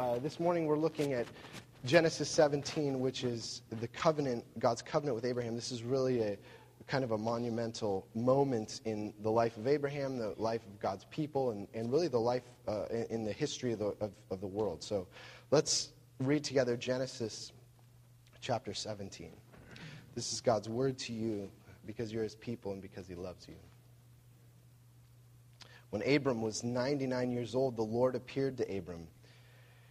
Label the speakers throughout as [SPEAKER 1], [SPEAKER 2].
[SPEAKER 1] uh, this morning we're looking at Genesis 17, which is the covenant, God's covenant with Abraham. This is really a kind of a monumental moment in the life of Abraham, the life of God's people, and, and really the life uh, in, the history of the, of, of the world. So let's read together Genesis chapter 17. This is God's word to you because you're his people and because he loves you. When Abram was 99 years old, the Lord appeared to Abram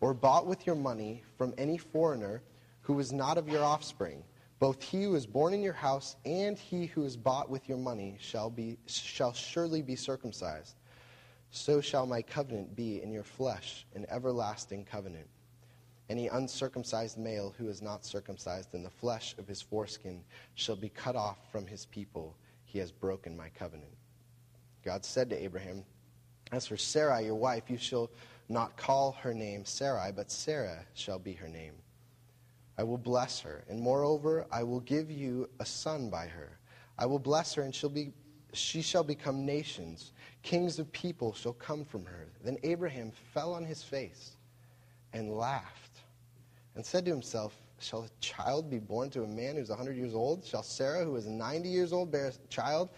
[SPEAKER 1] or bought with your money from any foreigner who is not of your offspring. Both he who is born in your house and he who is bought with your money shall, be, shall surely be circumcised. So shall my covenant be in your flesh, an everlasting covenant. Any uncircumcised male who is not circumcised in the flesh of his foreskin shall be cut off from his people. He has broken my covenant. God said to Abraham, As for Sarai, your wife, you shall not call her name Sarai, but Sarah shall be her name. I will bless her, and moreover, I will give you a son by her. I will bless her, and she'll be, she shall become nations. Kings of people shall come from her. Then Abraham fell on his face and laughed, and said to himself, Shall a child be born to a man who's a 100 years old? Shall Sarah, who is 90 years old, bear a child?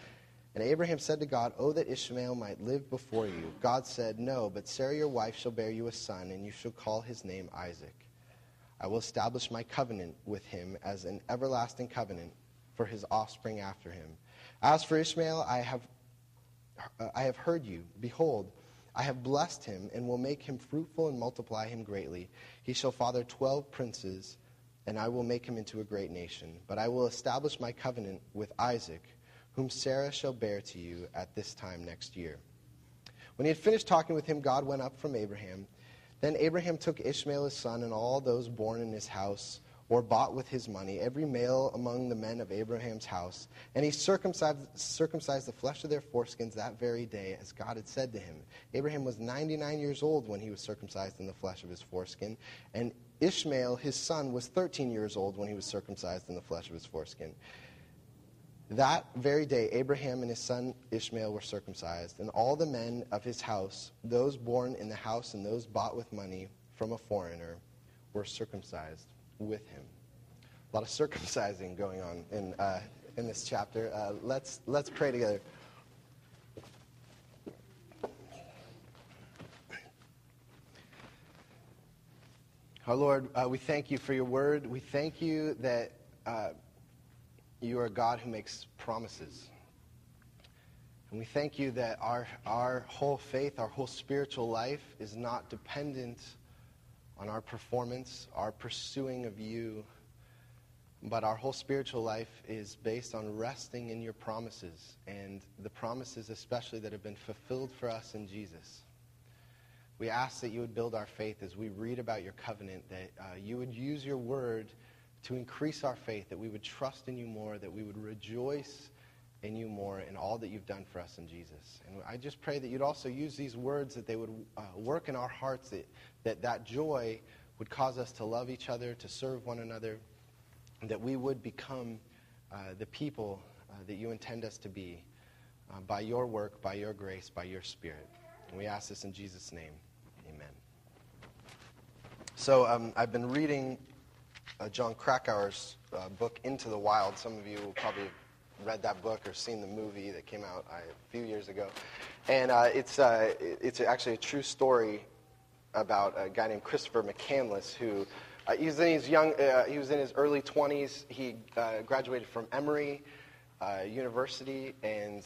[SPEAKER 1] And Abraham said to God, Oh, that Ishmael might live before you. God said, No, but Sarah your wife shall bear you a son, and you shall call his name Isaac. I will establish my covenant with him as an everlasting covenant for his offspring after him. As for Ishmael, I have, I have heard you. Behold, I have blessed him and will make him fruitful and multiply him greatly. He shall father twelve princes, and I will make him into a great nation. But I will establish my covenant with Isaac whom Sarah shall bear to you at this time next year. When he had finished talking with him, God went up from Abraham. Then Abraham took Ishmael his son and all those born in his house or bought with his money, every male among the men of Abraham's house, and he circumcised, circumcised the flesh of their foreskins that very day, as God had said to him. Abraham was 99 years old when he was circumcised in the flesh of his foreskin, and Ishmael, his son, was 13 years old when he was circumcised in the flesh of his foreskin. That very day, Abraham and his son Ishmael were circumcised, and all the men of his house, those born in the house and those bought with money from a foreigner, were circumcised with him. A lot of circumcising going on in, uh, in this chapter. Uh, let's, let's pray together. Our Lord, uh, we thank you for your word. We thank you that uh, you are a God who makes promises. And we thank you that our, our whole faith, our whole spiritual life is not dependent on our performance, our pursuing of you, but our whole spiritual life is based on resting in your promises and the promises, especially that have been fulfilled for us in Jesus. We ask that you would build our faith as we read about your covenant, that uh, you would use your word to increase our faith, that we would trust in you more, that we would rejoice in you more in all that you've done for us in Jesus. And I just pray that you'd also use these words, that they would uh, work in our hearts, that, that that joy would cause us to love each other, to serve one another, that we would become uh, the people uh, that you intend us to be uh, by your work, by your grace, by your Spirit. And we ask this in Jesus' name. Amen. So um, I've been reading uh, Jon Krakauer's uh, book, Into the Wild. Some of you will probably read that book or seen the movie that came out uh, a few years ago. And uh, it's, uh, it's actually a true story about a guy named Christopher McCandless who uh, he was in his young uh, he was in his early 20s. He graduated from Emory University and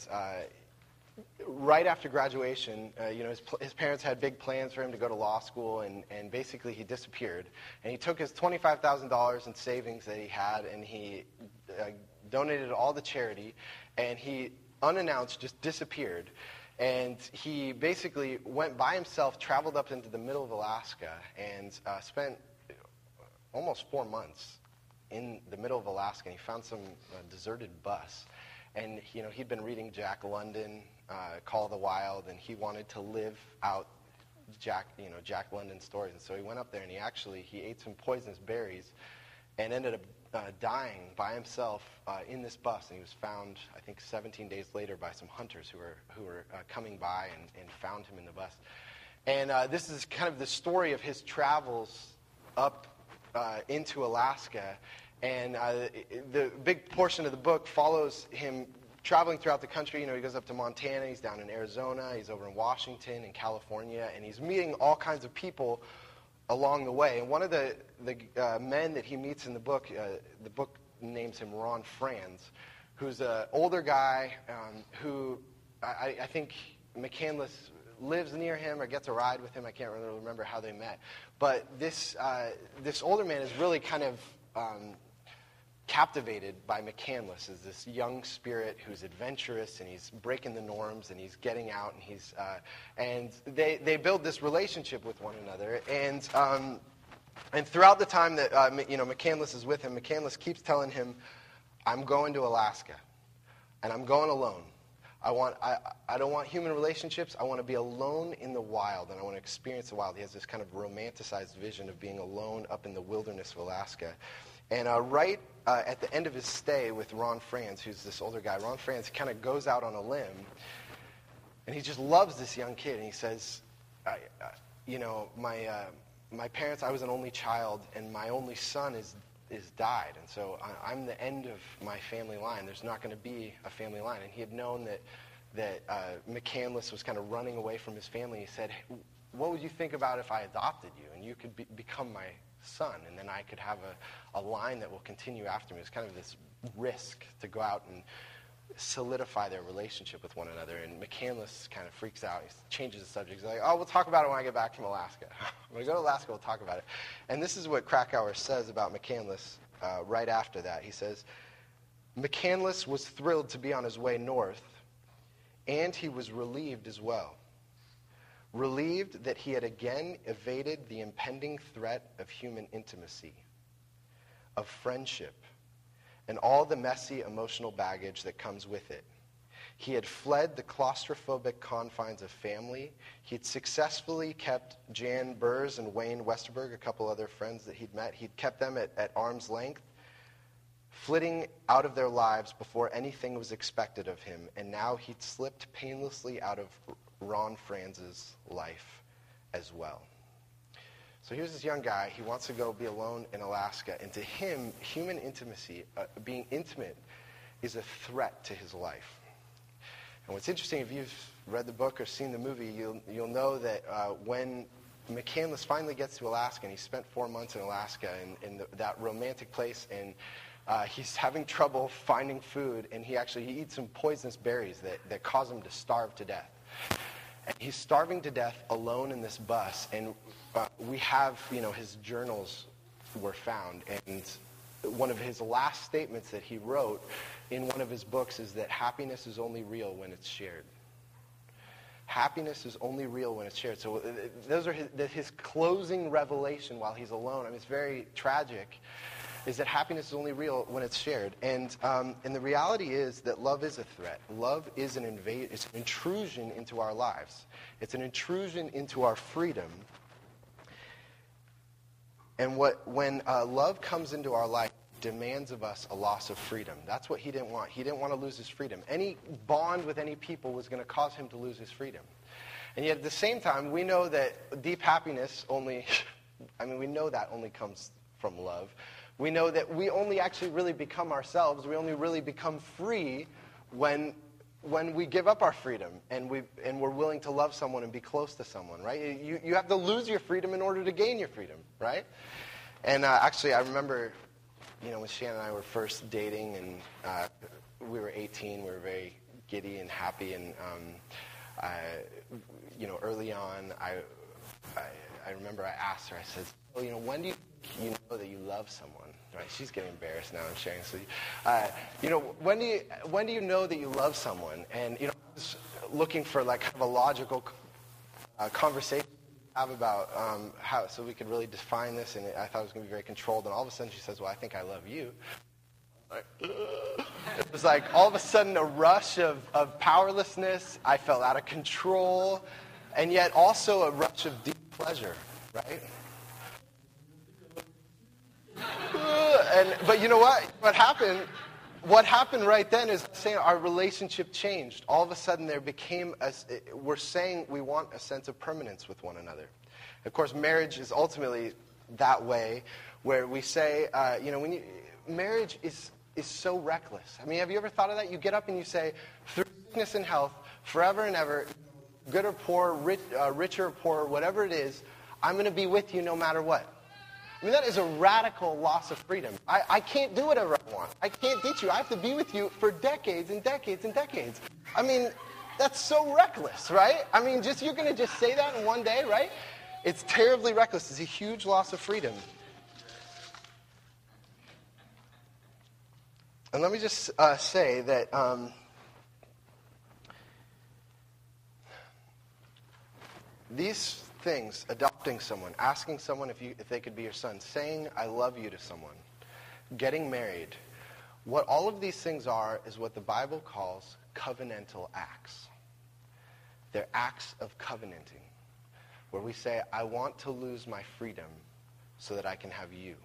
[SPEAKER 1] right after graduation, uh, you know, his, his, parents had big plans for him to go to law school, and, and basically he disappeared. And he took his $25,000 in savings that he had, and he uh, donated all to charity, and he, unannounced, just disappeared. And he basically went by himself, traveled up into the middle of Alaska, and uh, spent almost four months in the middle of Alaska. And he found some uh, deserted bus. And, you know, he'd been reading Jack London, uh, Call of the Wild, and he wanted to live out Jack, you know, Jack London stories. And so he went up there and he actually, he ate some poisonous berries and ended up uh, dying by himself uh, in this bus. And he was found, I think, 17 days later by some hunters who were, who were uh, coming by and, and found him in the bus. And uh, this is kind of the story of his travels up uh, into Alaska. And uh, the big portion of the book follows him traveling throughout the country. You know, he goes up to Montana, he's down in Arizona, he's over in Washington and California, and he's meeting all kinds of people along the way. And one of the, the uh, men that he meets in the book, uh, the book names him Ron Franz, who's an older guy um, who I, I think McCandless lives near him or gets a ride with him. I can't really remember how they met. But this, uh, this older man is really kind of um, captivated by McCandless as this young spirit who's adventurous and he's breaking the norms and he's getting out and he's uh, and they, they build this relationship with one another and um, and throughout the time that uh, you know McCandless is with him, McCandless keeps telling him, "I'm going to Alaska, and I'm going alone. I want I, I don't want human relationships. I want to be alone in the wild, and I want to experience the wild." He has this kind of romanticized vision of being alone up in the wilderness of Alaska. And uh, right uh, at the end of his stay with Ron Franz, who's this older guy, Ron Franz kind of goes out on a limb, and he just loves this young kid. And he says, I, you know, my, uh, my parents, I was an only child, and my only son is, is died. And so I, I'm the end of my family line. There's not going to be a family line. And he had known that, that uh, McCandless was kind of running away from his family. He said, what would you think about if I adopted you and you could be, become my son, and then I could have a, a line that will continue after me. It's kind of this risk to go out and solidify their relationship with one another. And McCandless kind of freaks out. He changes the subject. He's like, oh, we'll talk about it when I get back from Alaska. when we go to Alaska, we'll talk about it. And this is what Krakauer says about McCandless uh, right after that. He says, McCandless was thrilled to be on his way north, and he was relieved as well relieved that he had again evaded the impending threat of human intimacy, of friendship, and all the messy emotional baggage that comes with it. He had fled the claustrophobic confines of family. He'd successfully kept Jan Burres and Wayne Westerberg, a couple other friends that he'd met, he'd kept them at, at arm's length, flitting out of their lives before anything was expected of him. And now he'd slipped painlessly out of Ron Franz's life as well. So here's this young guy. He wants to go be alone in Alaska. And to him, human intimacy, uh, being intimate, is a threat to his life. And what's interesting, if you've read the book or seen the movie, you'll, you'll know that uh, when McCandless finally gets to Alaska, and he spent four months in Alaska in, in the, that romantic place, and uh, he's having trouble finding food, and he actually he eats some poisonous berries that, that cause him to starve to death. And he's starving to death alone in this bus. And uh, we have, you know, his journals were found. And one of his last statements that he wrote in one of his books is that happiness is only real when it's shared. Happiness is only real when it's shared. So uh, those are his, his closing revelation while he's alone. I mean, it's very tragic is that happiness is only real when it's shared. And, um, and the reality is that love is a threat. Love is an, invade, it's an intrusion into our lives. It's an intrusion into our freedom. And what, when uh, love comes into our life, demands of us a loss of freedom. That's what he didn't want. He didn't want to lose his freedom. Any bond with any people was going to cause him to lose his freedom. And yet at the same time, we know that deep happiness only, I mean, we know that only comes from love. We know that we only actually really become ourselves. We only really become free when, when we give up our freedom and, we, and we're willing to love someone and be close to someone, right? You, you have to lose your freedom in order to gain your freedom, right? And uh, actually, I remember, you know, when Shannon and I were first dating and uh, we were 18, we were very giddy and happy. And, um, you know, early on, I, I, I remember I asked her, I said, you know, when do you, you know that you love someone? Right? She's getting embarrassed now. I'm sharing. So, uh, you know, when do you when do you know that you love someone? And you know, I was looking for like kind of a logical uh, conversation to have about um, how so we could really define this, and I thought it was going to be very controlled. And all of a sudden, she says, "Well, I think I love you." It was like all of a sudden a rush of, of powerlessness. I felt out of control, and yet also a rush of deep pleasure, right? And but you know what? What happened? What happened right then is saying our relationship changed. All of a sudden, there became a. We're saying we want a sense of permanence with one another. Of course, marriage is ultimately that way, where we say, uh, you know, when you, marriage is is so reckless. I mean, have you ever thought of that? You get up and you say, through sickness and health, forever and ever, good or poor, rich, uh, rich or poor, whatever it is, I'm going to be with you no matter what. I mean, that is a radical loss of freedom. I, I can't do whatever I want. I can't ditch you. I have to be with you for decades and decades and decades. I mean, that's so reckless, right? I mean, just you're going to just say that in one day, right? It's terribly reckless. It's a huge loss of freedom. And let me just uh, say that um, these things, adopting someone, asking someone if, you, if they could be your son, saying I love you to someone, getting married, what all of these things are is what the Bible calls covenantal acts. They're acts of covenanting, where we say, I want to lose my freedom so that I can have you.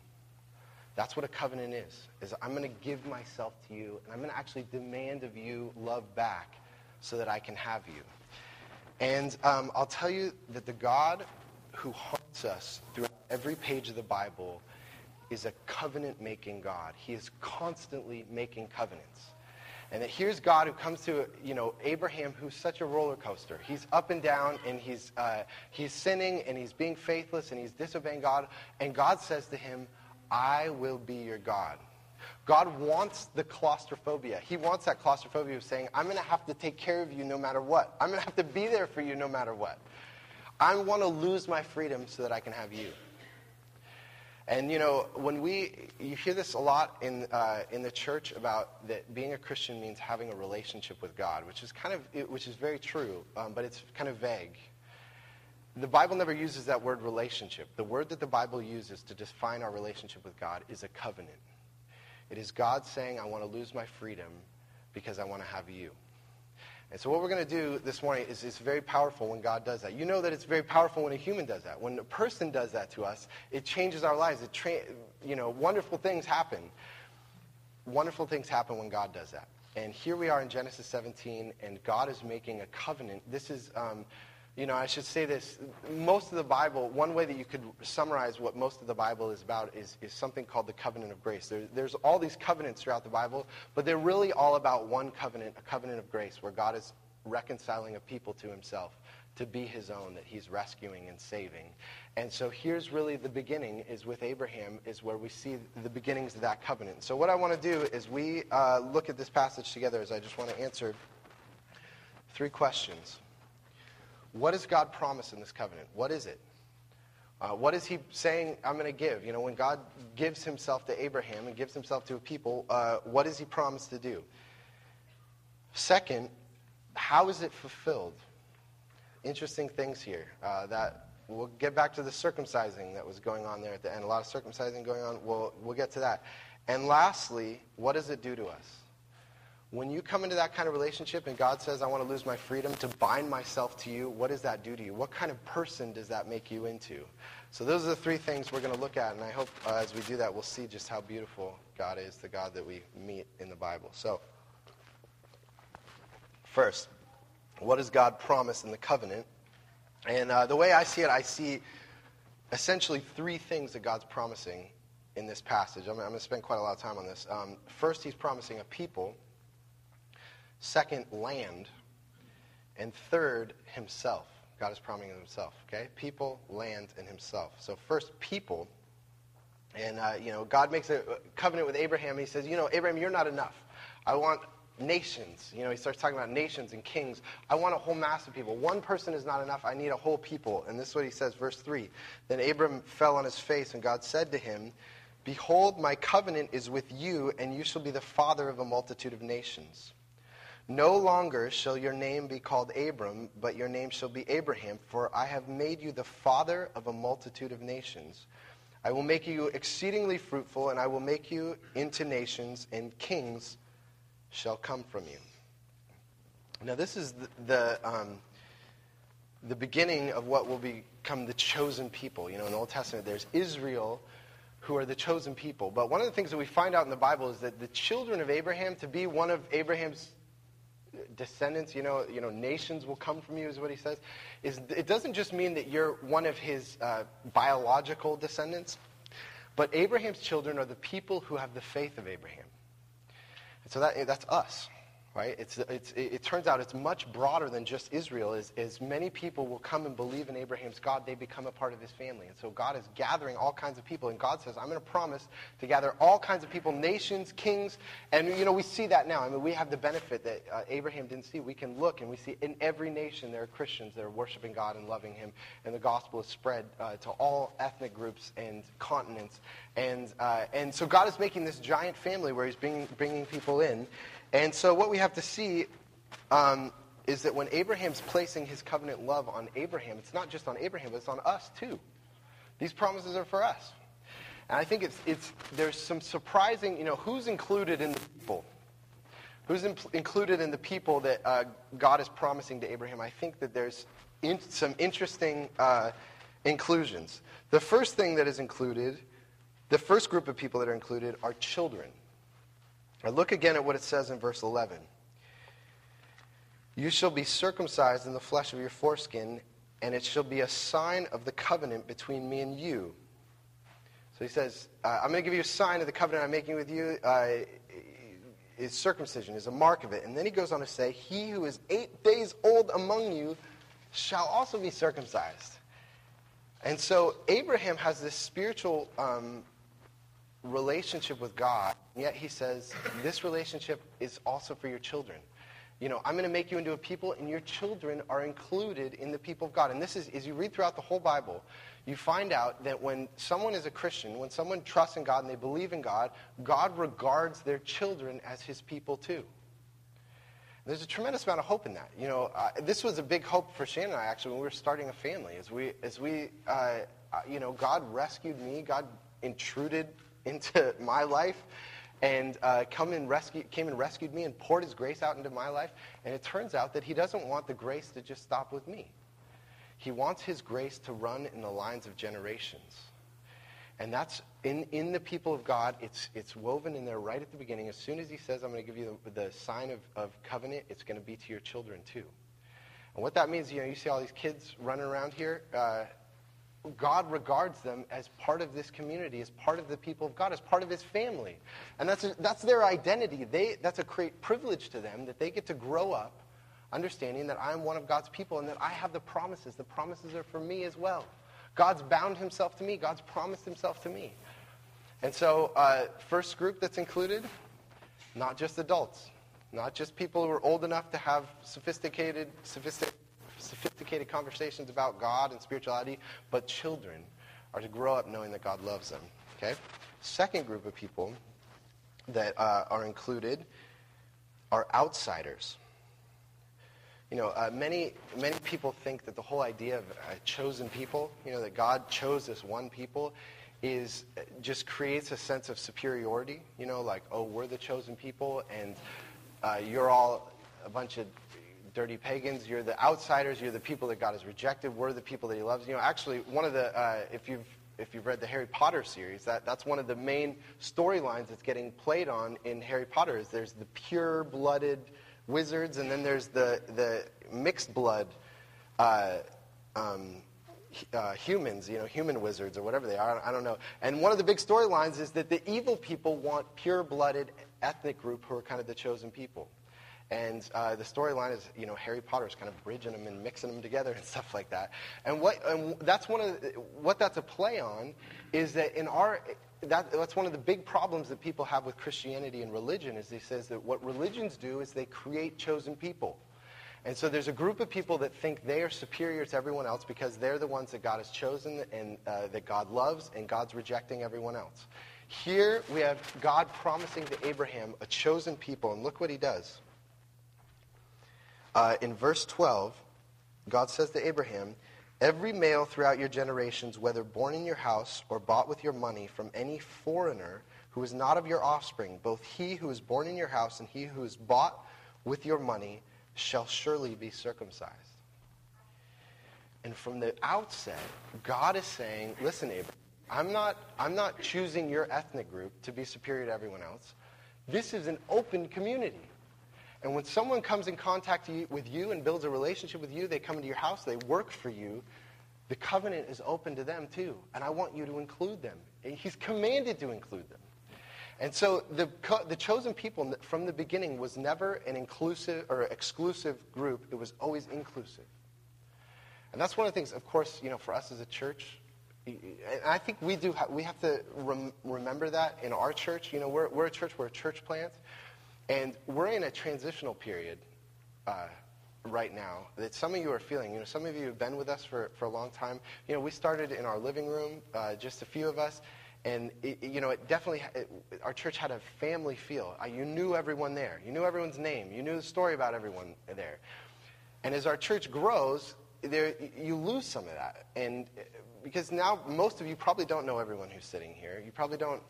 [SPEAKER 1] That's what a covenant is, is I'm going to give myself to you, and I'm going to actually demand of you love back so that I can have you. And um, I'll tell you that the God who haunts us throughout every page of the Bible is a covenant making God. He is constantly making covenants. And that here's God who comes to, you know, Abraham, who's such a roller coaster. He's up and down, and he's, uh, he's sinning, and he's being faithless, and he's disobeying God. And God says to him, I will be your God. God wants the claustrophobia. He wants that claustrophobia of saying, I'm going to have to take care of you no matter what. I'm going to have to be there for you no matter what. I want to lose my freedom so that I can have you. And you know, when we, you hear this a lot in, uh, in the church about that being a Christian means having a relationship with God, which is kind of, which is very true, um, but it's kind of vague. The Bible never uses that word relationship. The word that the Bible uses to define our relationship with God is a covenant. It is God saying, I want to lose my freedom because I want to have you. And so what we're going to do this morning is it's very powerful when God does that. You know that it's very powerful when a human does that. When a person does that to us, it changes our lives. It tra- you know, wonderful things happen. Wonderful things happen when God does that. And here we are in Genesis 17, and God is making a covenant. This is um, you know, I should say this. Most of the Bible, one way that you could summarize what most of the Bible is about is, is something called the covenant of grace. There, there's all these covenants throughout the Bible, but they're really all about one covenant, a covenant of grace, where God is reconciling a people to himself to be his own, that he's rescuing and saving. And so here's really the beginning is with Abraham is where we see the beginnings of that covenant. So what I want to do is we uh, look at this passage together as I just want to answer three questions. What does God promise in this covenant? What is it? Uh, what is he saying I'm going to give? You know, when God gives himself to Abraham and gives himself to a people, uh, what does he promise to do? Second, how is it fulfilled? Interesting things here. Uh, that we'll get back to the circumcising that was going on there at the end. A lot of circumcising going on. We'll, we'll get to that. And lastly, what does it do to us? When you come into that kind of relationship and God says, I want to lose my freedom to bind myself to you, what does that do to you? What kind of person does that make you into? So those are the three things we're going to look at, and I hope uh, as we do that, we'll see just how beautiful God is, the God that we meet in the Bible. So, first, what does God promise in the covenant? And uh, the way I see it, I see essentially three things that God's promising in this passage. I'm, I'm going to spend quite a lot of time on this. Um, first, he's promising a people. Second, land. And third, himself. God is promising himself, okay? People, land, and himself. So first, people. And, uh, you know, God makes a covenant with Abraham. He says, you know, Abraham, you're not enough. I want nations. You know, he starts talking about nations and kings. I want a whole mass of people. One person is not enough. I need a whole people. And this is what he says, verse 3. Then Abram fell on his face, and God said to him, Behold, my covenant is with you, and you shall be the father of a multitude of nations. No longer shall your name be called Abram, but your name shall be Abraham, for I have made you the father of a multitude of nations. I will make you exceedingly fruitful, and I will make you into nations, and kings shall come from you. Now, this is the, the, um, the beginning of what will become the chosen people. You know, in the Old Testament, there's Israel who are the chosen people. But one of the things that we find out in the Bible is that the children of Abraham, to be one of Abraham's descendants, you know, you know, nations will come from you, is what he says. Is it doesn't just mean that you're one of his uh, biological descendants, but Abraham's children are the people who have the faith of Abraham. And so that, that's us right? It's, it's, it turns out it's much broader than just Israel. As, as many people will come and believe in Abraham's God, they become a part of his family. And so God is gathering all kinds of people. And God says, I'm going to promise to gather all kinds of people, nations, kings. And, you know, we see that now. I mean, we have the benefit that uh, Abraham didn't see. We can look and we see in every nation there are Christians that are worshiping God and loving him. And the gospel is spread uh, to all ethnic groups and continents. And, uh, and so God is making this giant family where he's bringing, bringing people in. And so what we have to see um, is that when Abraham's placing his covenant love on Abraham, it's not just on Abraham, but it's on us too. These promises are for us. And I think it's, it's, there's some surprising, you know, who's included in the people? Who's in, included in the people that uh, God is promising to Abraham? I think that there's in, some interesting uh, inclusions. The first thing that is included, the first group of people that are included are children. Now look again at what it says in verse 11. You shall be circumcised in the flesh of your foreskin, and it shall be a sign of the covenant between me and you. So he says, uh, I'm going to give you a sign of the covenant I'm making with you. Uh, is circumcision, is a mark of it. And then he goes on to say, He who is eight days old among you shall also be circumcised. And so Abraham has this spiritual um, relationship with God, yet he says, this relationship is also for your children. You know, I'm going to make you into a people, and your children are included in the people of God. And this is, as you read throughout the whole Bible, you find out that when someone is a Christian, when someone trusts in God and they believe in God, God regards their children as his people too. There's a tremendous amount of hope in that. You know, uh, this was a big hope for Shannon and I actually when we were starting a family. As we, as we, uh, uh you know, God rescued me. God intruded into my life and uh, come and rescue, came and rescued me and poured his grace out into my life. And it turns out that he doesn't want the grace to just stop with me. He wants his grace to run in the lines of generations. And that's in, in the people of God, it's, it's woven in there right at the beginning. As soon as he says, I'm going to give you the, the sign of, of covenant, it's going to be to your children too. And what that means, you know, you see all these kids running around here. Uh, God regards them as part of this community, as part of the people of God, as part of his family. And that's, a, that's their identity. They, that's a great privilege to them that they get to grow up understanding that I'm one of God's people and that I have the promises. The promises are for me as well. God's bound himself to me. God's promised himself to me. And so, uh, first group that's included, not just adults, not just people who are old enough to have sophisticated, sophisticated sophisticated conversations about God and spirituality, but children are to grow up knowing that God loves them. Okay? Second group of people that uh, are included are outsiders. You know, uh, many, many people think that the whole idea of uh, chosen people, you know, that God chose this one people, is uh, just creates a sense of superiority. You know, like, oh, we're the chosen people, and uh, you're all a bunch of dirty pagans. You're the outsiders. You're the people that God has rejected. We're the people that He loves. You know, actually, one of the uh, if you've if you've read the Harry Potter series, that, that's one of the main storylines that's getting played on in Harry Potter. Is there's the pure-blooded wizards, and then there's the the mixed blood uh, um, uh, humans, you know, human wizards or whatever they are. I don't know. And one of the big storylines is that the evil people want pure-blooded ethnic group who are kind of the chosen people. And uh, the storyline is, you know, Harry Potter's kind of bridging them and mixing them together and stuff like that. And what and that's one of the, what that's a play on is that in our that, that's one of the big problems that people have with Christianity and religion is they says that what religions do is they create chosen people. And so there's a group of people that think they are superior to everyone else because they're the ones that God has chosen and uh, that God loves, and God's rejecting everyone else. Here we have God promising to Abraham a chosen people, and look what he does. Uh, in verse 12, God says to Abraham, Every male throughout your generations, whether born in your house or bought with your money from any foreigner who is not of your offspring, both he who is born in your house and he who is bought with your money, shall surely be circumcised. And from the outset, God is saying, listen, Abraham, I'm not, I'm not choosing your ethnic group to be superior to everyone else. This is an open community. And when someone comes in contact with you and builds a relationship with you, they come into your house, they work for you, the covenant is open to them too. And I want you to include them. He's commanded to include them. And so the, the chosen people from the beginning was never an inclusive or exclusive group. It was always inclusive. And that's one of the things, of course, you know, for us as a church, and I think we do, we have to rem- remember that in our church. You know, we're, we're a church, we're a church plant. And we're in a transitional period uh, right now that some of you are feeling. You know, some of you have been with us for, for a long time. You know, we started in our living room, uh, just a few of us, and it, you know, it definitely it, our church had a family feel. Uh, you knew everyone there. You knew everyone's name. You knew the story about everyone there. And as our church grows, there you lose some of that, and uh, because now most of you probably don't know everyone who's sitting here. You probably don't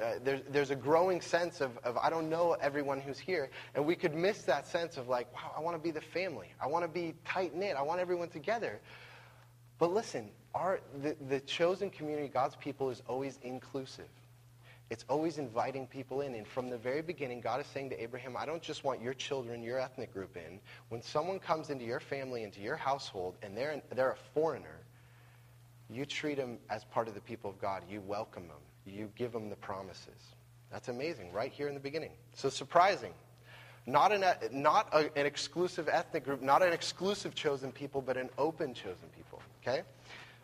[SPEAKER 1] uh, there's, there's a growing sense of, of, I don't know everyone who's here. And we could miss that sense of like, wow, I want to be the family. I want to be tight knit. I want everyone together. But listen, our, the, the chosen community, God's people, is always inclusive. It's always inviting people in. And from the very beginning, God is saying to Abraham, I don't just want your children, your ethnic group in. When someone comes into your family, into your household, and they're, they're a foreigner, you treat them as part of the people of God. You welcome them you give them the promises. That's amazing, right here in the beginning. So surprising. Not an, not a, an exclusive ethnic group, not an exclusive chosen people, but an open chosen people. Okay?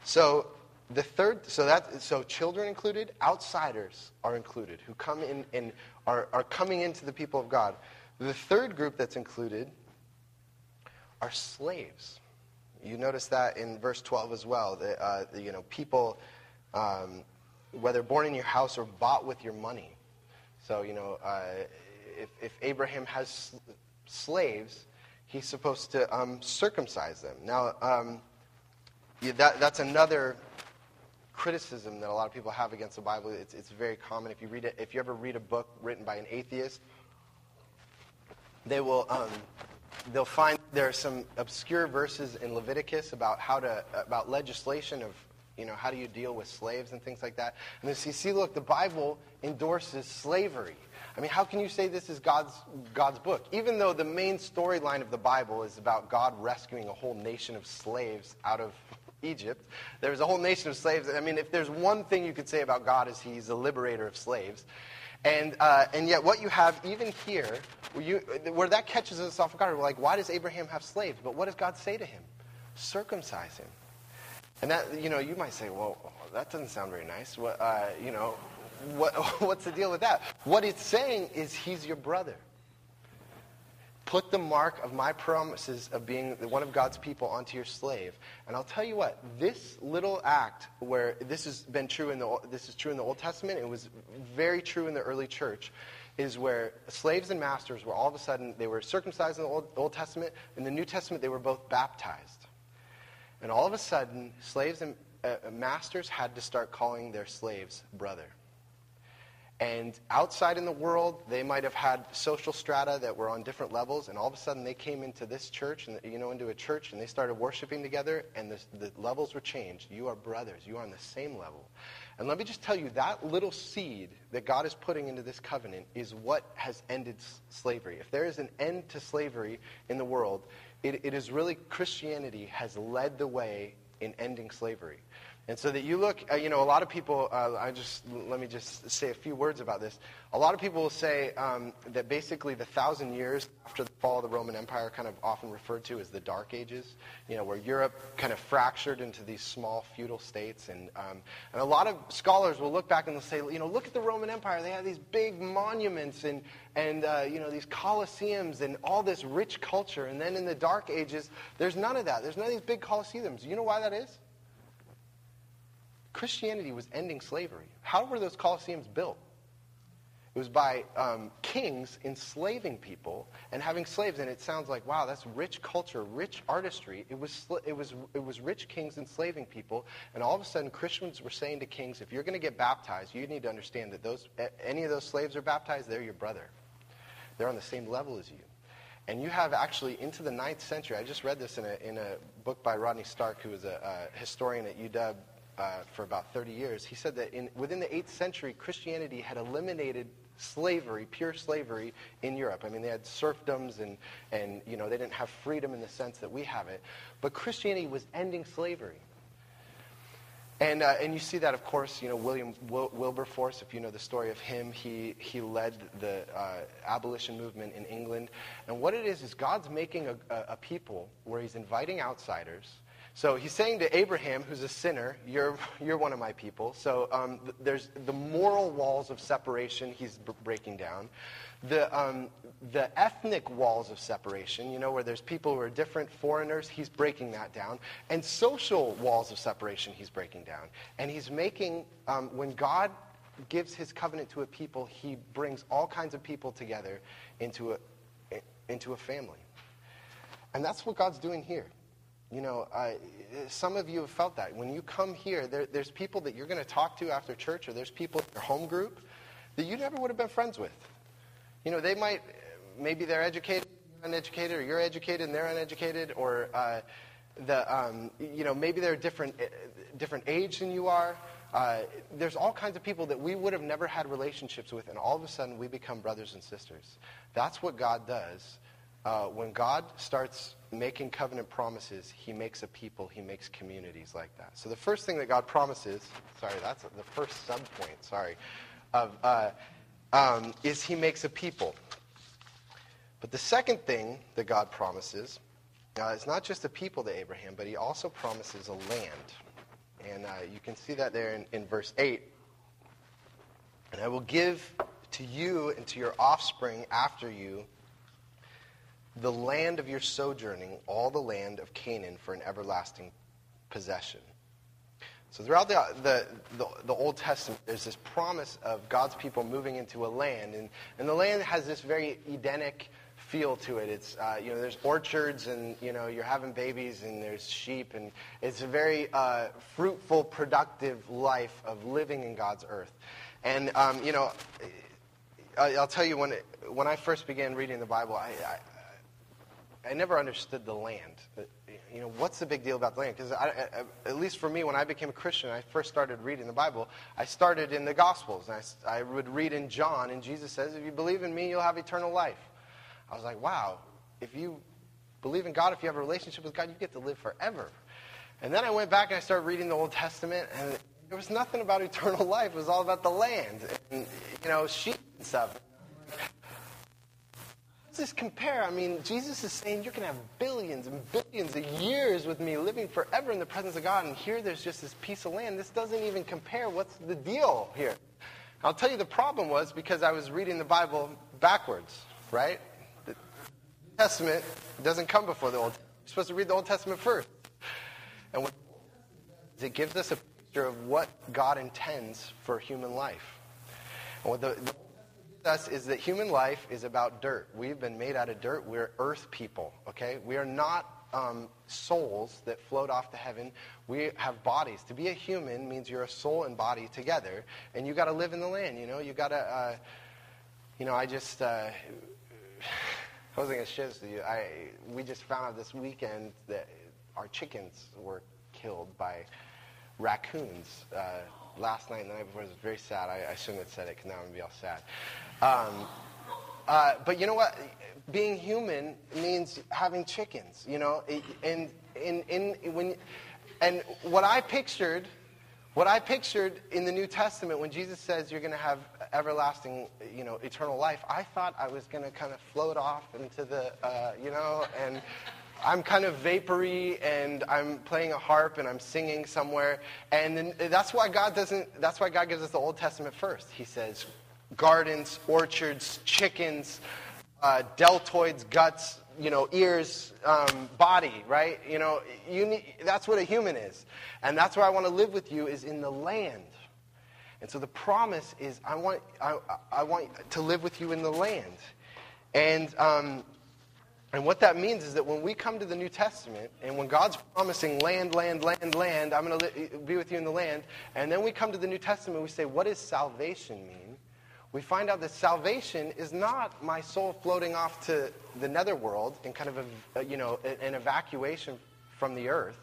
[SPEAKER 1] So the third, so that, so children included, outsiders are included, who come in and are, are coming into the people of God. The third group that's included are slaves. You notice that in verse 12 as well. The, uh, you know, people um, whether born in your house or bought with your money. So, you know, uh, if, if, Abraham has slaves, he's supposed to um, circumcise them. Now, um, yeah, that, that's another criticism that a lot of people have against the Bible. It's, it's very common. If you, read it, if you ever read a book written by an atheist, they will um, they'll find there are some obscure verses in Leviticus about how to about legislation of you know, how do you deal with slaves and things like that? And then see, see, look, the Bible endorses slavery. I mean, how can you say this is God's, God's book? Even though the main storyline of the Bible is about God rescuing a whole nation of slaves out of Egypt, there's a whole nation of slaves. I mean, if there's one thing you could say about God is he's a liberator of slaves. And, uh, and yet what you have even here, where, you, where that catches us off guard, we're like, why does Abraham have slaves? But what does God say to him? Circumcise him. And that, you know, you might say, well, that doesn't sound very nice. What, uh, you know, what, what's the deal with that? What it's saying is he's your brother. Put the mark of my promises of being one of God's people onto your slave. And I'll tell you what, this little act where this has been true in the, this is true in the Old Testament, it was very true in the early church, is where slaves and masters were all of a sudden, they were circumcised in the Old, Old Testament. In the New Testament, they were both baptized. And all of a sudden, slaves and uh, masters had to start calling their slaves brother. And outside in the world, they might have had social strata that were on different levels, and all of a sudden they came into this church, and you know, into a church, and they started worshiping together, and the, the levels were changed. You are brothers. You are on the same level. And let me just tell you, that little seed that God is putting into this covenant is what has ended slavery. If there is an end to slavery in the world, it, it is really Christianity has led the way in ending slavery. And so that you look, uh, you know, a lot of people, uh, I just, let me just say a few words about this. A lot of people will say um, that basically the thousand years after the fall of the Roman Empire, kind of often referred to as the Dark Ages, you know, where Europe kind of fractured into these small feudal states. And, um, and a lot of scholars will look back and they'll say, you know, look at the Roman Empire. They had these big monuments and, and uh, you know, these colosseums and all this rich culture. And then in the Dark Ages, there's none of that. There's none of these big colosseums. You know why that is? Christianity was ending slavery. How were those colosseums built? It was by um, kings enslaving people and having slaves. And it sounds like, wow, that's rich culture, rich artistry. It was, it was, it was rich kings enslaving people. And all of a sudden, Christians were saying to kings, if you're going to get baptized, you need to understand that those, any of those slaves are baptized, they're your brother. They're on the same level as you. And you have actually into the ninth century, I just read this in a, in a book by Rodney Stark, who was a, a historian at UW uh, for about 30 years, he said that in, within the 8th century, Christianity had eliminated slavery, pure slavery, in Europe. I mean, they had serfdoms and, and you know, they didn't have freedom in the sense that we have it. But Christianity was ending slavery. And, uh, and you see that, of course, you know, William Wil- Wilberforce, if you know the story of him, he, he led the uh, abolition movement in England. And what it is, is God's making a, a, a people where he's inviting outsiders so he's saying to Abraham, who's a sinner, you're, you're one of my people. So um, th- there's the moral walls of separation he's b- breaking down. The, um, the ethnic walls of separation, you know, where there's people who are different, foreigners, he's breaking that down. And social walls of separation he's breaking down. And he's making, um, when God gives his covenant to a people, he brings all kinds of people together into a, into a family. And that's what God's doing here. You know, some of you have felt that. When you come here, there, there's people that you're going to talk to after church, or there's people in your home group that you never would have been friends with. You know, they might, maybe they're educated, uneducated, or you're educated and they're uneducated, or uh, the, um, you know, maybe they're different, uh, different age than you are. Uh, there's all kinds of people that we would have never had relationships with, and all of a sudden we become brothers and sisters. That's what God does. Uh, when God starts making covenant promises, he makes a people, he makes communities like that. So the first thing that God promises, sorry, that's the first sub point, sorry, of, uh, um, is he makes a people. But the second thing that God promises uh, is not just a people to Abraham, but he also promises a land. And uh, you can see that there in, in verse 8. And I will give to you and to your offspring after you the land of your sojourning, all the land of Canaan, for an everlasting possession. So throughout the, the, the, the, Old Testament, there's this promise of God's people moving into a land. And, and the land has this very Edenic feel to it. It's, uh, you know, there's orchards and, you know, you're having babies and there's sheep. And it's a very uh, fruitful, productive life of living in God's earth. And, um, you know, I'll tell you, when, it, when I first began reading the Bible, I, I I never understood the land. You know, what's the big deal about the land? Because at least for me, when I became a Christian, I first started reading the Bible. I started in the Gospels, and I, I would read in John, and Jesus says, "If you believe in me, you'll have eternal life." I was like, "Wow! If you believe in God, if you have a relationship with God, you get to live forever." And then I went back and I started reading the Old Testament, and there was nothing about eternal life. It was all about the land and you know sheep and stuff this compare? I mean, Jesus is saying you're going to have billions and billions of years with me living forever in the presence of God, and here there's just this piece of land. This doesn't even compare. What's the deal here? I'll tell you the problem was because I was reading the Bible backwards, right? The Testament doesn't come before the Old Testament. You're supposed to read the Old Testament first. And what it gives us a picture of what God intends for human life. And what the, the us is that human life is about dirt. We've been made out of dirt. We're earth people, okay? We are not um, souls that float off to heaven. We have bodies. To be a human means you're a soul and body together, and you got to live in the land. You know, you got to. Uh, you know, I just. Uh, I wasn't gonna share this with you. I we just found out this weekend that our chickens were killed by raccoons uh, last night and the night before. It was very sad. I, I shouldn't have said it because now I'm gonna be all sad. Um, uh, but you know what? Being human means having chickens. You know, and in, in when and what I pictured what I pictured in the New Testament when Jesus says you're going to have everlasting, you know, eternal life, I thought I was going to kind of float off into the, uh, you know, and I'm kind of vapory and I'm playing a harp and I'm singing somewhere. And then that's why God doesn't, that's why God gives us the Old Testament first. He says gardens, orchards, chickens, uh, deltoids, guts, you know, ears, um, body, right? You know, you need, that's what a human is. And that's where I want to live with you is in the land. And so the promise is I want, I, I want to live with you in the land. And, um, and what that means is that when we come to the New Testament and when God's promising land, land, land, land, I'm going to be with you in the land, and then we come to the New Testament, we say, what does salvation mean? We find out that salvation is not my soul floating off to the netherworld in kind of a, you know, an evacuation from the earth.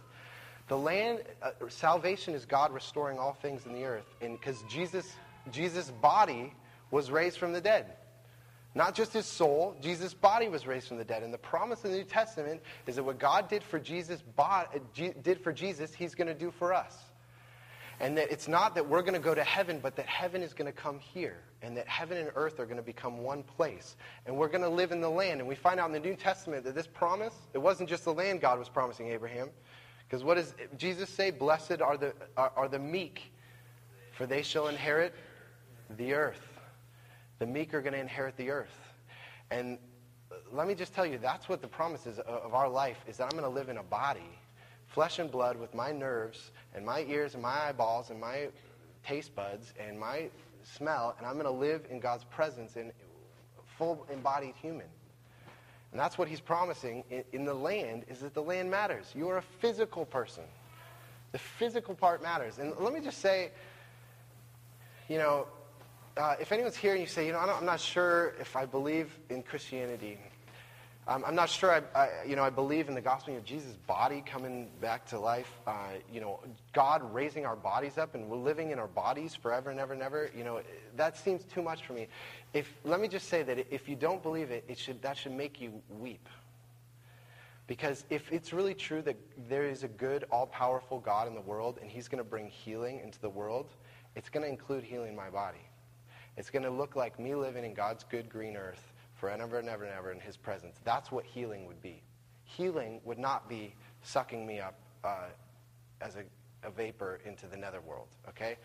[SPEAKER 1] The land, uh, salvation is God restoring all things in the earth. And Because Jesus, Jesus' body was raised from the dead. Not just his soul, Jesus' body was raised from the dead. And the promise in the New Testament is that what God did for Jesus, uh, did for Jesus, he's going to do for us. And that it's not that we're going to go to heaven, but that heaven is going to come here. And that heaven and earth are going to become one place. And we're going to live in the land. And we find out in the New Testament that this promise, it wasn't just the land God was promising Abraham. Because what does Jesus say? Blessed are the, are, are the meek, for they shall inherit the earth. The meek are going to inherit the earth. And let me just tell you, that's what the promise is of our life, is that I'm going to live in a body flesh and blood with my nerves and my ears and my eyeballs and my taste buds and my smell, and I'm going to live in God's presence in full embodied human. And that's what he's promising in, in, the land is that the land matters. You are a physical person. The physical part matters. And let me just say, you know, uh, if anyone's here and you say, you know, I'm not sure if I believe in Christianity, um, I'm not sure. I, I, you know, I believe in the gospel of Jesus' body coming back to life. Uh, you know, God raising our bodies up and we're living in our bodies forever and ever and ever. You know, that seems too much for me. If let me just say that if you don't believe it, it should that should make you weep. Because if it's really true that there is a good, all-powerful God in the world and He's going to bring healing into the world, it's going to include healing my body. It's going to look like me living in God's good green earth forever and ever and ever in his presence. That's what healing would be. Healing would not be sucking me up uh, as a, a vapor into the netherworld, okay?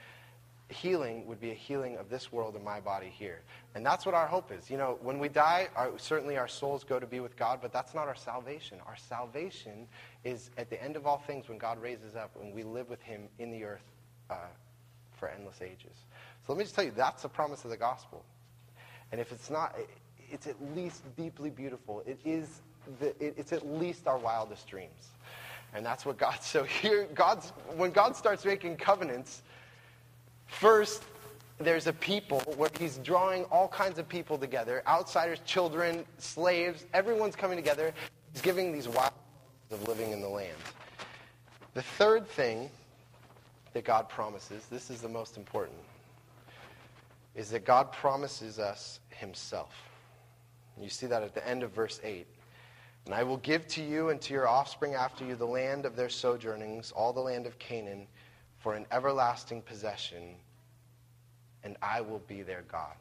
[SPEAKER 1] Healing would be a healing of this world and my body here. And that's what our hope is. You know, when we die, our, certainly our souls go to be with God, but that's not our salvation. Our salvation is at the end of all things when God raises up and we live with him in the earth uh, for endless ages. So let me just tell you, that's the promise of the gospel. And if it's not, it's at least deeply beautiful. It is the, it, it's at least our wildest dreams. And that's what God, so here, God's, when God starts making covenants, first, there's a people where he's drawing all kinds of people together outsiders, children, slaves, everyone's coming together. He's giving these wild of living in the land. The third thing that God promises, this is the most important, is that God promises us himself. You see that at the end of verse 8. And I will give to you and to your offspring after you the land of their sojournings, all the land of Canaan, for an everlasting possession, and I will be their God.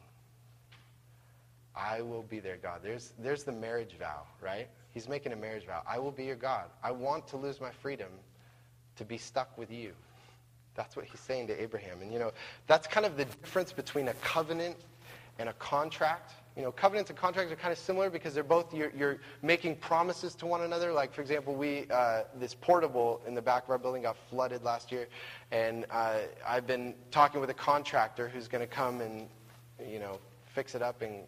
[SPEAKER 1] I will be their God. There's, there's the marriage vow, right? He's making a marriage vow. I will be your God. I want to lose my freedom to be stuck with you. That's what he's saying to Abraham. And, you know, that's kind of the difference between a covenant and a contract. You know, covenants and contracts are kind of similar because they're both, you're, you're making promises to one another. Like, for example, we, uh, this portable in the back of our building got flooded last year. And uh, I've been talking with a contractor who's going to come and, you know, fix it up and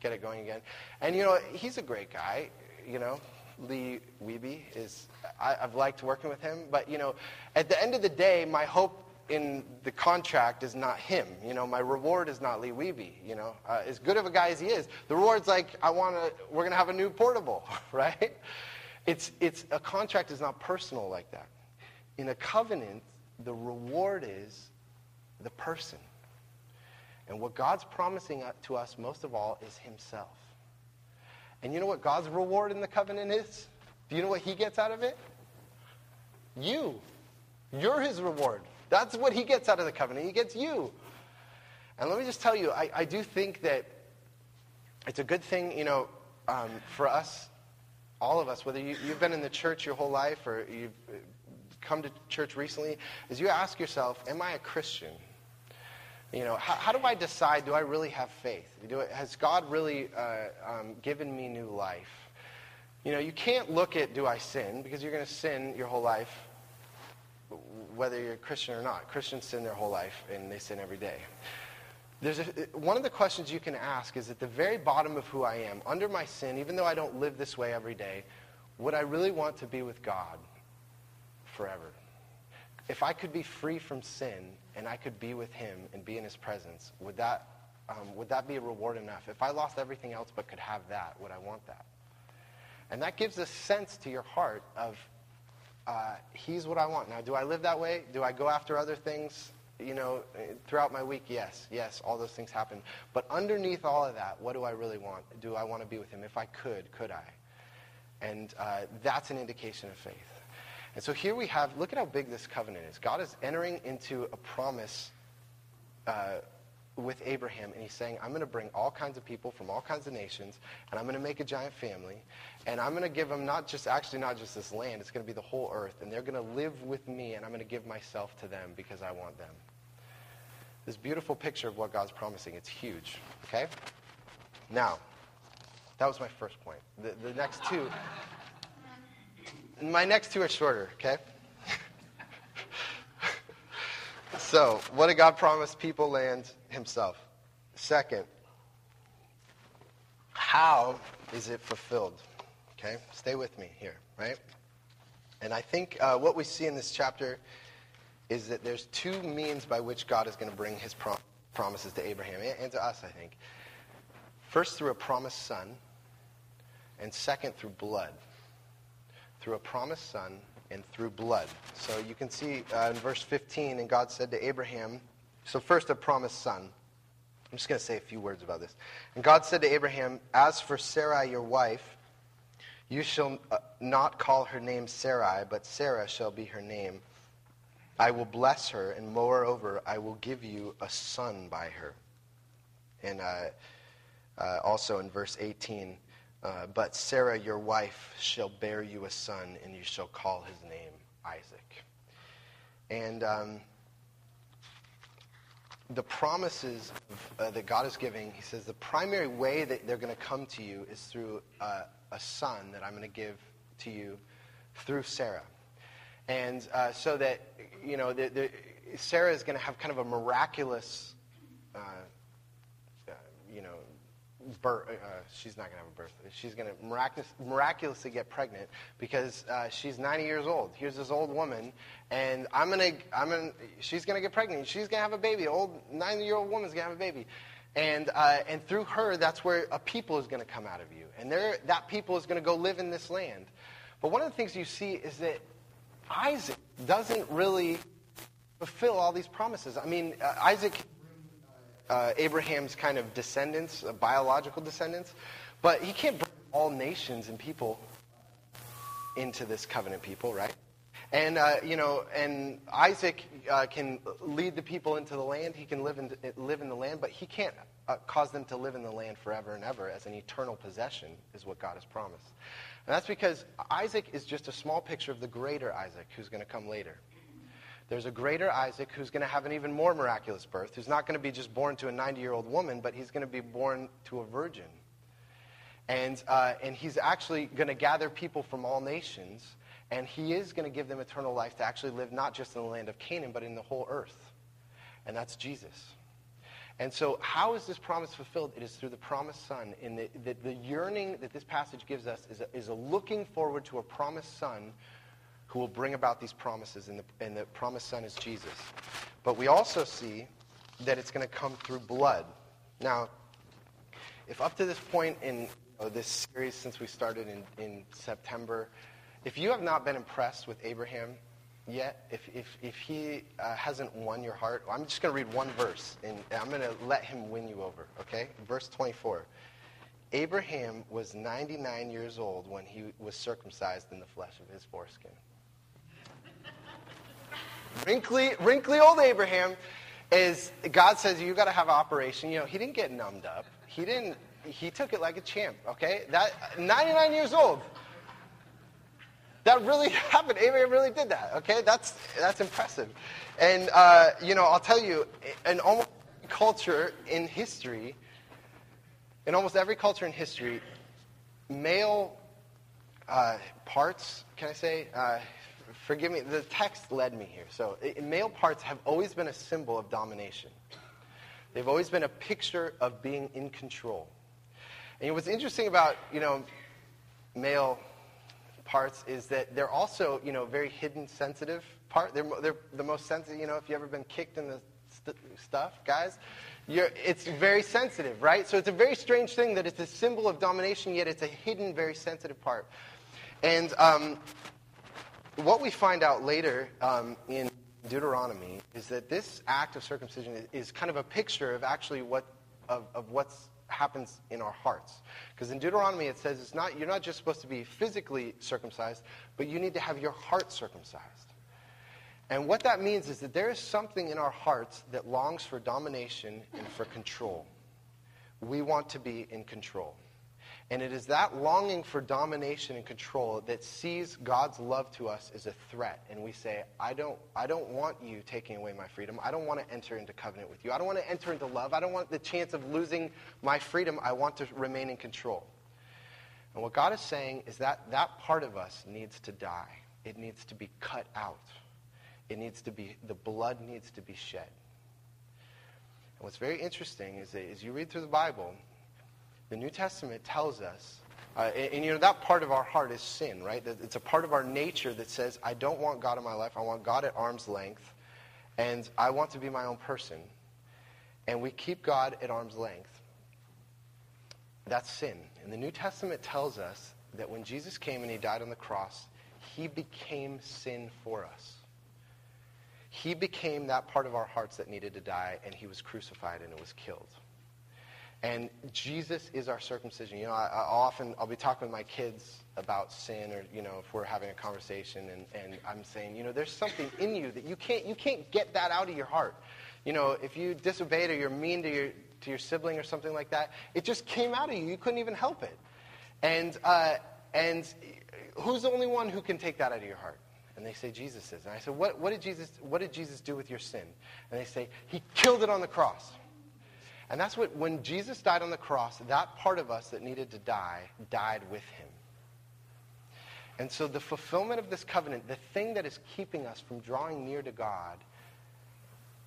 [SPEAKER 1] get it going again. And, you know, he's a great guy, you know. Lee Wiebe. Is I, I've liked working with him, but you know, at the end of the day, my hope in the contract is not him. You know, my reward is not Lee Wiebe. You know, uh, as good of a guy as he is, the reward's like I want to. We're gonna have a new portable, right? It's it's a contract is not personal like that. In a covenant, the reward is the person. And what God's promising to us most of all is Himself. And you know what God's reward in the covenant is? Do you know what He gets out of it? You. You're His reward. That's what He gets out of the covenant. He gets you. And let me just tell you, I, I do think that it's a good thing, you know, um, for us, all of us, whether you, you've been in the church your whole life or you've come to church recently, is you ask yourself, am I a Christian? You know, how, how do I decide, do I really have faith? Do has God really uh, um, given me new life? You know, you can't look at, do I sin? Because you're going to sin your whole life, whether you're a Christian or not. Christians sin their whole life, and they sin every day. There's a, one of the questions you can ask is at the very bottom of who I am, under my sin, even though I don't live this way every day, would I really want to be with God forever? If I could be free from sin and I could be with him and be in his presence, would that, um, would that be a reward enough? If I lost everything else but could have that, would I want that? And that gives a sense to your heart of, uh, he's what I want. Now, do I live that way? Do I go after other things? You know, throughout my week, yes, yes, all those things happen. But underneath all of that, what do I really want? Do I want to be with him? If I could, could I? And uh, that's an indication of faith. And so here we have, look at how big this covenant is. God is entering into a promise uh, with Abraham, and he's saying, I'm going to bring all kinds of people from all kinds of nations, and I'm going to make a giant family, and I'm going to give them not just, actually not just this land, it's going to be the whole earth, and they're going to live with me, and I'm going to give myself to them because I want them. This beautiful picture of what God's promising, it's huge, okay? Now, that was my first point. The, the next two, my next two are shorter, okay? so, what did God promise people, land, himself? Second, how is it fulfilled? Okay, stay with me here, right? And I think uh, what we see in this chapter is that there's two means by which God is going to bring his prom- promises to Abraham and, to us, I think. First, through a promised son, and second, through blood through a promised son and through blood. So you can see uh, in verse 15, and God said to Abraham, so first a promised son. I'm just going to say a few words about this. And God said to Abraham, As for Sarai, your wife, you shall uh, not call her name Sarai, but Sarah shall be her name. I will bless her, and moreover, I will give you a son by her. And uh, uh, also in verse 18, uh, but Sarah, your wife, shall bear you a son, and you shall call his name Isaac. And um, the promises uh, that God is giving, he says, the primary way that they're going to come to you is through uh, a son that I'm going to give to you through Sarah. And uh, so that, you know, the, the, Sarah is going to have kind of a miraculous, uh, uh, she's not going to have a birth. She's going to miraculous, miraculously get pregnant because uh, she's 90 years old. Here's this old woman, and I'm going to, I'm going she's going to get pregnant. She's going to have a baby. Old 90 year old woman's going to have a baby. And, uh, and through her, that's where a people is going to come out of you. And there, that people is going to go live in this land. But one of the things you see is that Isaac doesn't really fulfill all these promises. I mean, uh, Isaac uh, Abraham's kind of descendants, uh, biological descendants, but he can't bring all nations and people into this covenant people, right? And uh, you know, and Isaac uh, can lead the people into the land. He can live in live in the land, but he can't uh, cause them to live in the land forever and ever as an eternal possession, is what God has promised. And that's because Isaac is just a small picture of the greater Isaac who's going to come later. There's a greater Isaac who's going to have an even more miraculous birth, who's not going to be just born to a 90 year old woman, but he's going to be born to a virgin. And, uh, and he's actually going to gather people from all nations, and he is going to give them eternal life to actually live not just in the land of Canaan, but in the whole earth. And that's Jesus. And so, how is this promise fulfilled? It is through the promised Son. And the, the, the yearning that this passage gives us is a, is a looking forward to a promised Son who will bring about these promises. And the, and the promised Son is Jesus. But we also see that it's going to come through blood. Now, if up to this point in this series, since we started in, in September, if you have not been impressed with Abraham yet, if, if, if he uh, hasn't won your heart, I'm just going to read one verse, and I'm going to let him win you over, okay? Verse 24. Abraham was 99 years old when he was circumcised in the flesh of his foreskin. Wrinkly, wrinkly old Abraham is, God says, you got to have operation. You know, he didn't get numbed up. He didn't, he took it like a champ, okay? That, 99 years old. That really happened. Abraham really did that. Okay, that's that's impressive. And uh, you know, I'll tell you, in almost culture in history, in almost every culture in history, male uh, parts. Can I say? Uh, forgive me. The text led me here. So, male parts have always been a symbol of domination. They've always been a picture of being in control. And what's interesting about you know male parts is that they're also, you know, very hidden, sensitive part. They're, they're the most sensitive, you know, if you've ever been kicked in the st- stuff, guys, it's very sensitive, right? So it's a very strange thing that it's a symbol of domination, yet it's a hidden, very sensitive part. And um, what we find out later um, in Deuteronomy is that this act of circumcision is, is kind of a picture of actually what of, of what's happens in our hearts. Because in Deuteronomy it says it's not, you're not just supposed to be physically circumcised, but you need to have your heart circumcised. And what that means is that there is something in our hearts that longs for domination and for control. We want to be in control. And it is that longing for domination and control that sees God's love to us as a threat. And we say, I don't, I don't want you taking away my freedom. I don't want to enter into covenant with you. I don't want to enter into love. I don't want the chance of losing my freedom. I want to remain in control. And what God is saying is that that part of us needs to die. It needs to be cut out. It needs to be, the blood needs to be shed. And what's very interesting is that as you read through the Bible, the New Testament tells us, uh, and, and, you know, that part of our heart is sin, right? It's a part of our nature that says, I don't want God in my life. I want God at arm's length, and I want to be my own person. And we keep God at arm's length. That's sin. And the New Testament tells us that when Jesus came and he died on the cross, he became sin for us. He became that part of our hearts that needed to die, and he was crucified and it was killed. And Jesus is our circumcision. You know, I, I, often, I'll be talking with my kids about sin or, you know, if we're having a conversation and, and I'm saying, you know, there's something in you that you can't, you can't get that out of your heart. You know, if you disobeyed or you're mean to your, to your sibling or something like that, it just came out of you. You couldn't even help it. And, uh, and who's the only one who can take that out of your heart? And they say, Jesus is. And I said, what, what, did Jesus, what did Jesus do with your sin? And they say, he killed it on the cross. And that's what, when Jesus died on the cross, that part of us that needed to die died with him. And so the fulfillment of this covenant, the thing that is keeping us from drawing near to God,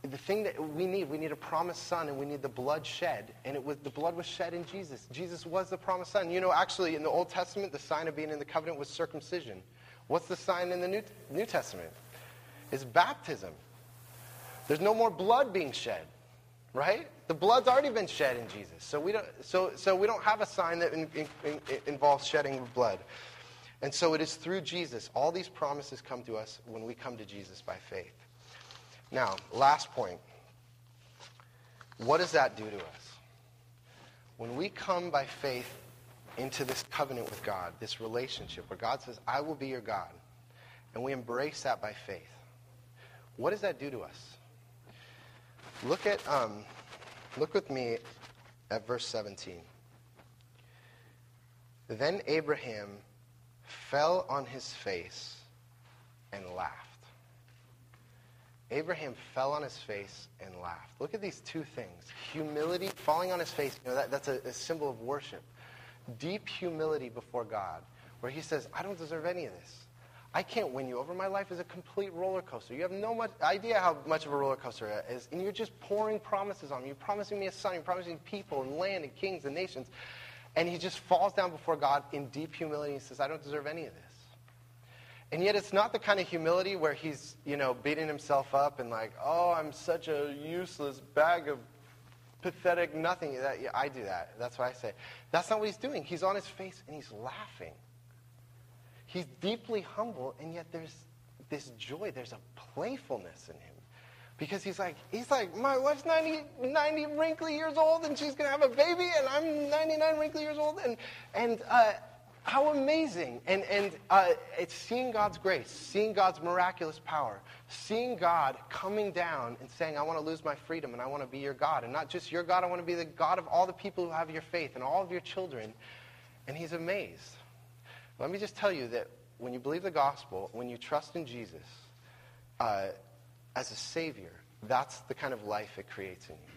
[SPEAKER 1] the thing that we need, we need a promised son and we need the blood shed. And it was, the blood was shed in Jesus. Jesus was the promised son. You know, actually, in the Old Testament, the sign of being in the covenant was circumcision. What's the sign in the New, New Testament? It's baptism. There's no more blood being shed right? The blood's already been shed in Jesus. So we don't, so, so we don't have a sign that in, in, in, involves shedding of blood. And so it is through Jesus. All these promises come to us when we come to Jesus by faith. Now, last point. What does that do to us? When we come by faith into this covenant with God, this relationship where God says, I will be your God, and we embrace that by faith, what does that do to us? Look at um, look with me at verse 17. Then Abraham fell on his face and laughed. Abraham fell on his face and laughed. Look at these two things. Humility, falling on his face, you know, that, that's a, a symbol of worship. Deep humility before God, where he says, I don't deserve any of this. I can't win you over. My life is a complete roller coaster. You have no much idea how much of a roller coaster it is. And you're just pouring promises on me. You're promising me a son. You're promising people and land and kings and nations. And he just falls down before God in deep humility and says, I don't deserve any of this. And yet it's not the kind of humility where he's, you know, beating himself up and like, oh, I'm such a useless bag of pathetic nothing. That, yeah, I do that. That's what I say. That's not what he's doing. He's on his face and he's laughing. He's deeply humble, and yet there's this joy. There's a playfulness in him. Because he's like, he's like, my wife's 90, 90 wrinkly years old, and she's going to have a baby, and I'm 99 wrinkly years old. And, and uh, how amazing. And, and uh, it's seeing God's grace, seeing God's miraculous power, seeing God coming down and saying, I want to lose my freedom and I want to be your God. And not just your God, I want to be the God of all the people who have your faith and all of your children. And he's amazed. Let me just tell you that when you believe the gospel, when you trust in Jesus uh, as a Savior, that's the kind of life it creates in you.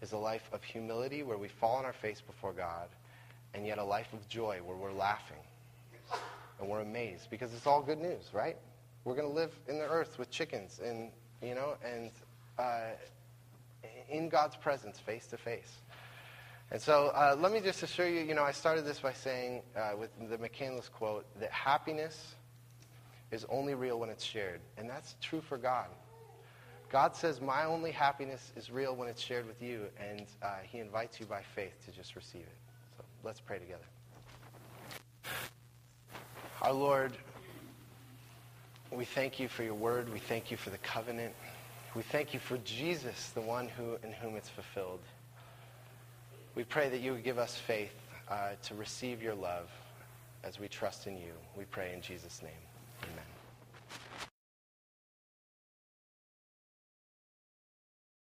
[SPEAKER 1] Is a life of humility where we fall on our face before God and yet a life of joy where we're laughing and we're amazed because it's all good news, right? We're going to live in the earth with chickens and, you know, and uh, in God's presence face to face. And so uh, let me just assure you, you know, I started this by saying uh, with the McCandless quote that happiness is only real when it's shared. And that's true for God. God says, my only happiness is real when it's shared with you. And uh, he invites you by faith to just receive it. So let's pray together. Our Lord, we thank you for your word. We thank you for the covenant. We thank you for Jesus, the one who in whom it's fulfilled. We pray that you would give us faith uh, to receive your love as we trust in you. We pray in Jesus' name. Amen.